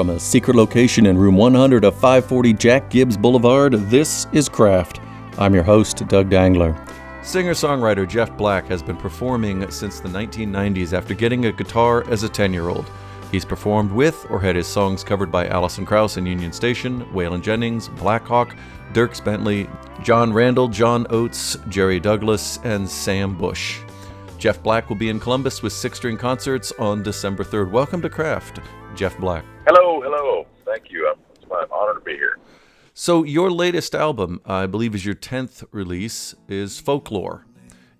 From a secret location in room 100 of 540 Jack Gibbs Boulevard, this is Craft. I'm your host, Doug Dangler. Singer songwriter Jeff Black has been performing since the 1990s after getting a guitar as a 10 year old. He's performed with or had his songs covered by Alison Krauss and Union Station, Waylon Jennings, Blackhawk, Dierks Bentley, Jon Randall, John Oates, Jerry Douglas, and Sam Bush. Jeff Black will be in Columbus with six string concerts on December 3rd. Welcome to Craft, Jeff Black. Hello, hello. Thank you. It's my honor to be here. So, your latest album, I believe, is your 10th release, is Folklore.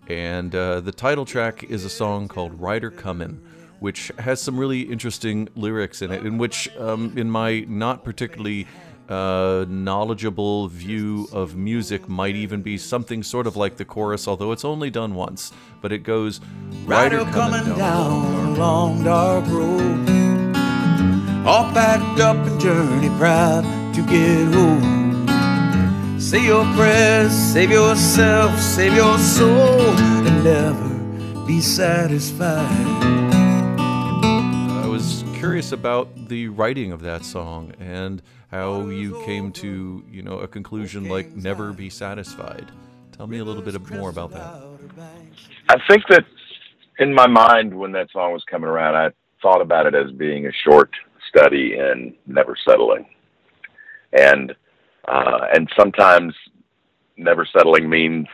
And uh, the title track is a song called Rider Comin', which has some really interesting lyrics in it, in which, um, in my not particularly uh, knowledgeable view of music might even be something sort of like the chorus, although it's only done once. But it goes Rider, Rider coming, coming down, a long dark road, all packed up and journey proud to get home. Say your prayers, save yourself, save your soul, and never be satisfied I was curious about the writing of that song and how you came to, you know, a conclusion like never be satisfied. Tell me a little bit more about that. I think that in my mind when that song was coming around, I thought about it as being a short study in never settling. And uh, and sometimes never settling means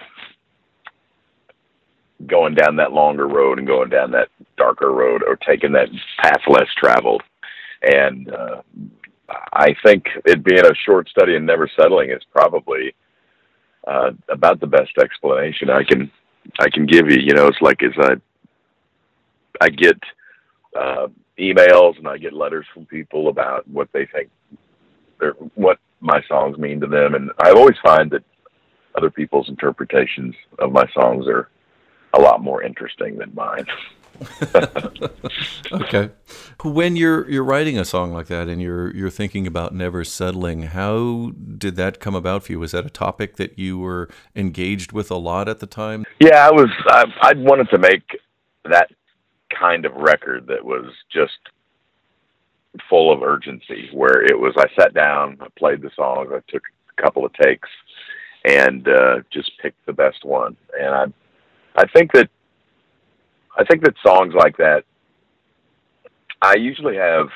going down that longer road and going down that darker road or taking that path less traveled. And uh, I think it being a short study and never settling is probably uh, about the best explanation I can I can give you. You know, it's like as I I get uh, emails and I get letters from people about what they think what my songs mean to them, and I always find that other people's interpretations of my songs are a lot more interesting than mine. okay. When you're you're writing a song like that and you're you're thinking about never settling, how did that come about for you? Was that a topic that you were engaged with a lot at the time? Yeah, I was. I, I wanted to make that kind of record that was just full of urgency. Where it was, I sat down, I played the songs, I took a couple of takes, and uh, just picked the best one. And I I think that I think that songs like that, I usually have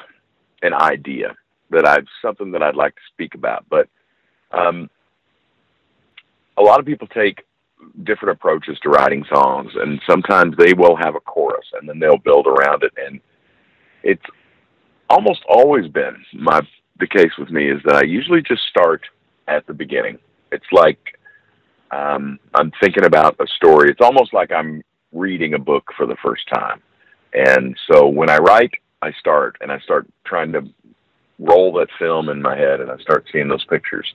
an idea that I've something that I'd like to speak about, but um, a lot of people take different approaches to writing songs, and sometimes they will have a chorus and then they'll build around it, and it's almost always been my the case with me is that I usually just start at the beginning. It's like um, I'm thinking about a story. It's almost like I'm reading a book for the first time. And so when I write, I start and I start trying to roll that film in my head and I start seeing those pictures.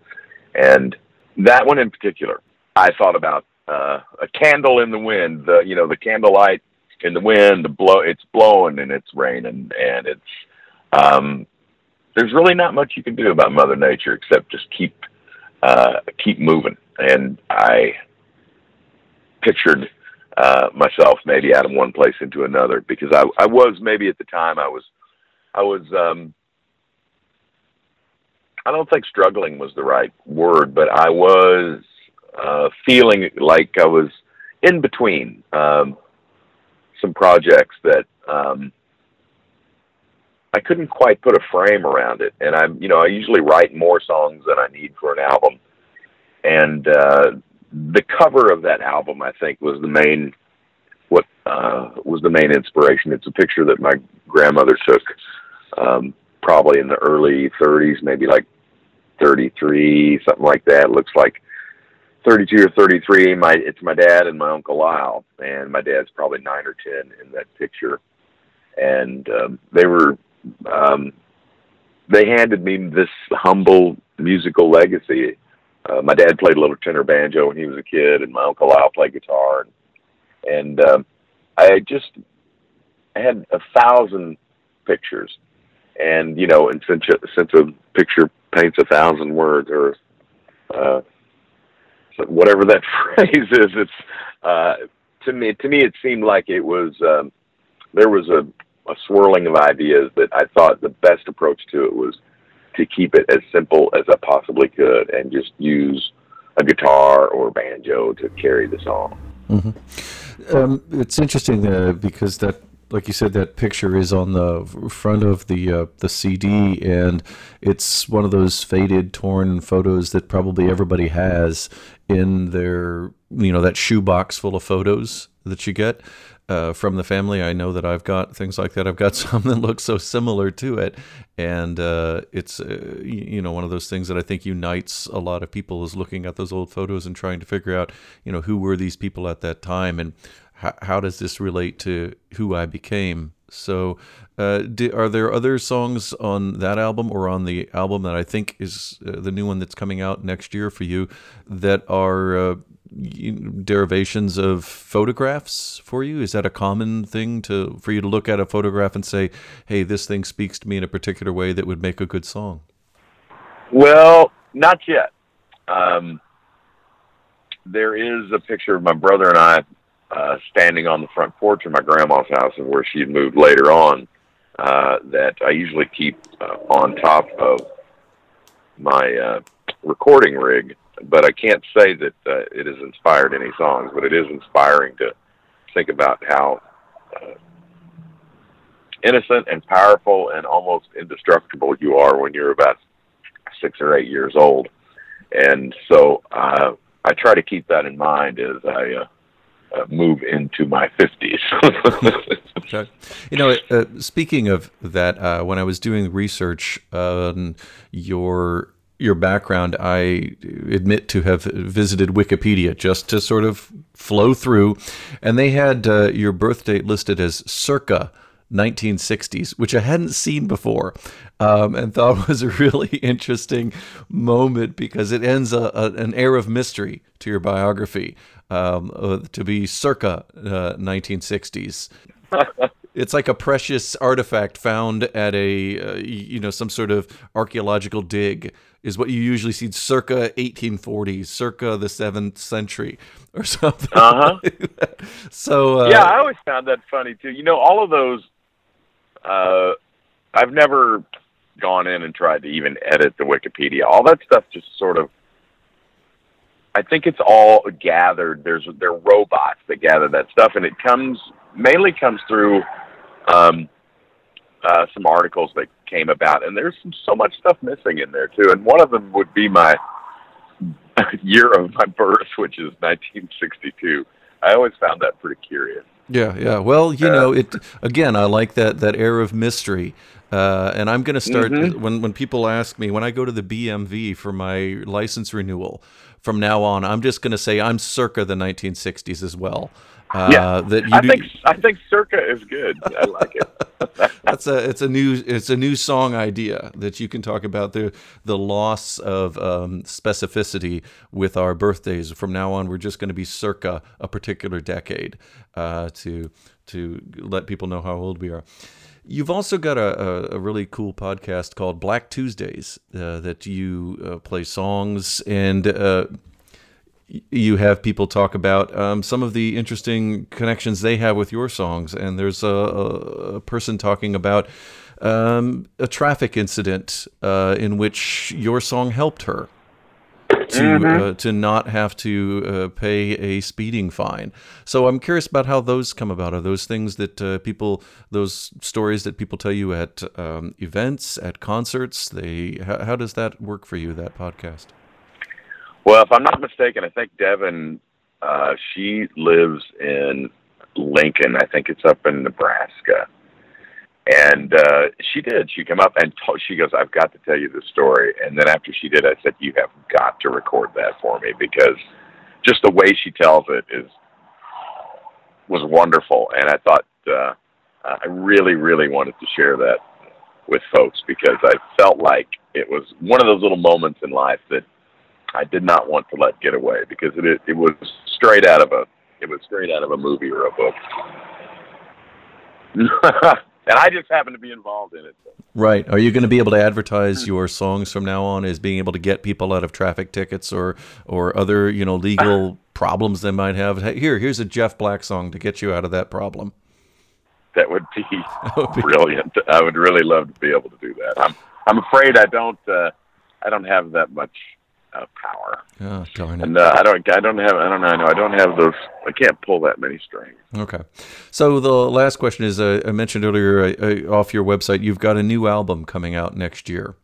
And that one in particular, I thought about uh, a candle in the wind, the you know, the candlelight in the wind, the blow it's blowing and it's raining and it's um there's really not much you can do about Mother Nature except just keep uh keep moving. And I pictured uh, myself maybe out of one place into another because I, I was maybe at the time I was I was um, I don't think struggling was the right word, but I was uh, feeling like I was in between um, some projects that um, I couldn't quite put a frame around it, and I'm you know I usually write more songs than I need for an album, and uh, the cover of that album, I think, was the main what uh, was the main inspiration. It's a picture that my grandmother took, um, probably in the early 30s, maybe like 33, something like that. It looks like 32 or 33. My it's my dad and my uncle Lyle, and my dad's probably nine or ten in that picture, and um, they were. Um, they handed me this humble musical legacy uh, my dad played a little tenor banjo when he was a kid, and my uncle Al played guitar, and and um, I just had a thousand pictures, and you know, and since since a picture paints a thousand words, or whatever that phrase is, it's uh, to me to me it seemed like it was um, there was a a swirling of ideas that I thought the best approach to it was to keep it as simple as I possibly could and just use a guitar or banjo to carry the song. Mm-hmm. Um, it's interesting uh, because that, like you said, that picture is on the front of the uh, the CD, and it's one of those faded, torn photos that probably everybody has in their, you know, that shoebox full of photos that you get uh, from the family. I know that I've got things like that. I've got some that look so similar to it, and uh, it's uh, you know one of those things that I think unites a lot of people is looking at those old photos and trying to figure out you know who were these people at that time and how, how does this relate to who I became. So, uh, do, are there other songs on that album or on the album that I think is uh, the new one that's coming out next year for you that are uh, derivations of photographs for you? Is that a common thing to for you to look at a photograph and say, "Hey, this thing speaks to me in a particular way that would make a good song"? Well, not yet. Um, there is a picture of my brother and I uh, standing on the front porch of my grandma's house, and where she had moved later on. Uh, that I usually keep uh, on top of my uh, recording rig but I can't say that uh, it has inspired any songs, but it is inspiring to think about how uh, innocent and powerful and almost indestructible you are when you're about six or eight years old. And so uh, I try to keep that in mind as I uh, uh, move into my 50s. okay. You know, uh, speaking of that, uh, when I was doing research on your your background, I admit to have visited Wikipedia just to sort of flow through, and they had uh, your birth date listed as circa 1960s, which I hadn't seen before, um, and thought was a really interesting moment because it ends a, a, an air of mystery to your biography um, uh, to be circa uh, 1960s. it's like a precious artifact found at a uh, you know some sort of archaeological dig is what you usually see circa 1840s, circa the seventh century, or something. Uh huh. Like so uh, yeah, I always found that funny too. You know, all of those. Uh, I've never gone in and tried to even edit the Wikipedia. All that stuff just sort of. I think it's all gathered. There's there are robots that gather that stuff, and it comes mainly comes through um, uh, some articles that came about, and there's some, so much stuff missing in there too. And one of them would be my year of my birth, which is 1962. I always found that pretty curious. Yeah, yeah. Well, you know, it again. I like that that air of mystery. Uh, and I'm going to start mm-hmm. when when people ask me when I go to the BMV for my license renewal. From now on, I'm just going to say I'm circa the 1960s as well. Uh, yeah, that I do... think I think Circa is good. I like it. That's a it's a new it's a new song idea that you can talk about the the loss of um, specificity with our birthdays. From now on, we're just going to be circa a particular decade uh, to to let people know how old we are. You've also got a, a, a, really cool podcast called Black Tuesdays uh, that you uh, play songs and uh, you have people talk about um, some of the interesting connections they have with your songs. And there's a, a person talking about um, a traffic incident uh, in which your song helped her to mm-hmm. uh, to not have to uh, pay a speeding fine. So I'm curious about how those come about. Are those things that uh, people, those stories that people tell you at um, events, at concerts? They how, how does that work for you? That podcast. Well, if I'm not mistaken, I think Devin, uh, she lives in Lincoln. I think it's up in Nebraska. And uh, she did. She came up and told, she goes, "I've got to tell you this story." And then after she did, I said, "You have got to record that for me because just the way she tells it is was wonderful." And I thought uh, I really, really wanted to share that with folks because I felt like it was one of those little moments in life that I did not want to let get away because it it was straight out of a it was straight out of a movie or a book. and I just happened to be involved in it. Right. Are you going to be able to advertise your songs from now on as being able to get people out of traffic tickets or or other you know legal problems they might have? Here, here's a Jeff Black song to get you out of that problem. that would be, brilliant. I would really love to be able to do that. I'm I'm afraid I don't uh, I don't have that much uh, power. Oh, darn it! And uh, I don't I don't have I don't know I know I don't have those I can't pull that many strings. Okay, so the last question is uh, I mentioned earlier uh, uh, off your website you've got a new album coming out next year.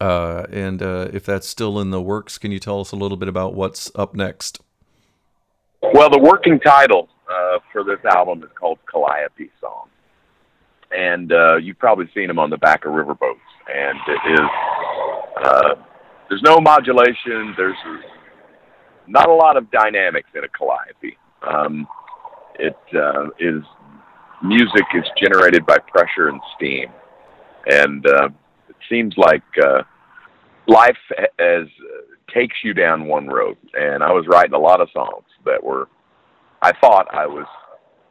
Uh, and uh, if that's still in the works, can you tell us a little bit about what's up next? Well, the working title uh, for this album is called Calliope Song, and uh, you've probably seen them on the back of riverboats. And it is uh, there's no modulation. There's not a lot of dynamics in a calliope. Um, it uh, is music is generated by pressure and steam, and uh, it seems like uh, life as uh, takes you down one road. And I was writing a lot of songs that were, I thought I was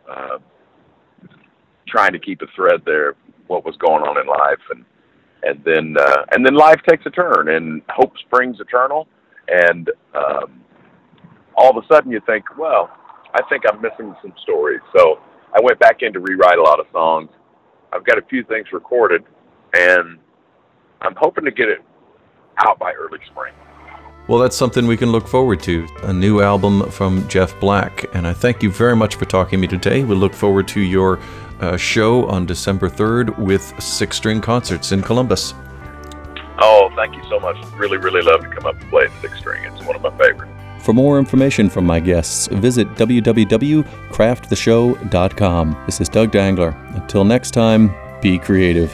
uh, trying to keep a thread there, what was going on in life, and and then uh, and then life takes a turn, and hope springs eternal, and um, all of a sudden you think, well, I think I'm missing some stories. So I went back in to rewrite a lot of songs. I've got a few things recorded, and I'm hoping to get it out by early spring. Well, that's something we can look forward to. A new album from Jeff Black. And I thank you very much for talking to me today. We look forward to your uh, show on December 3rd with Six String Concerts in Columbus. Oh, thank you so much. Really, really love to come up and play Six String. It's one of my favorites. For more information from my guests, visit www.crafttheshow.com. This is Doug Dangler. Until next time, be creative.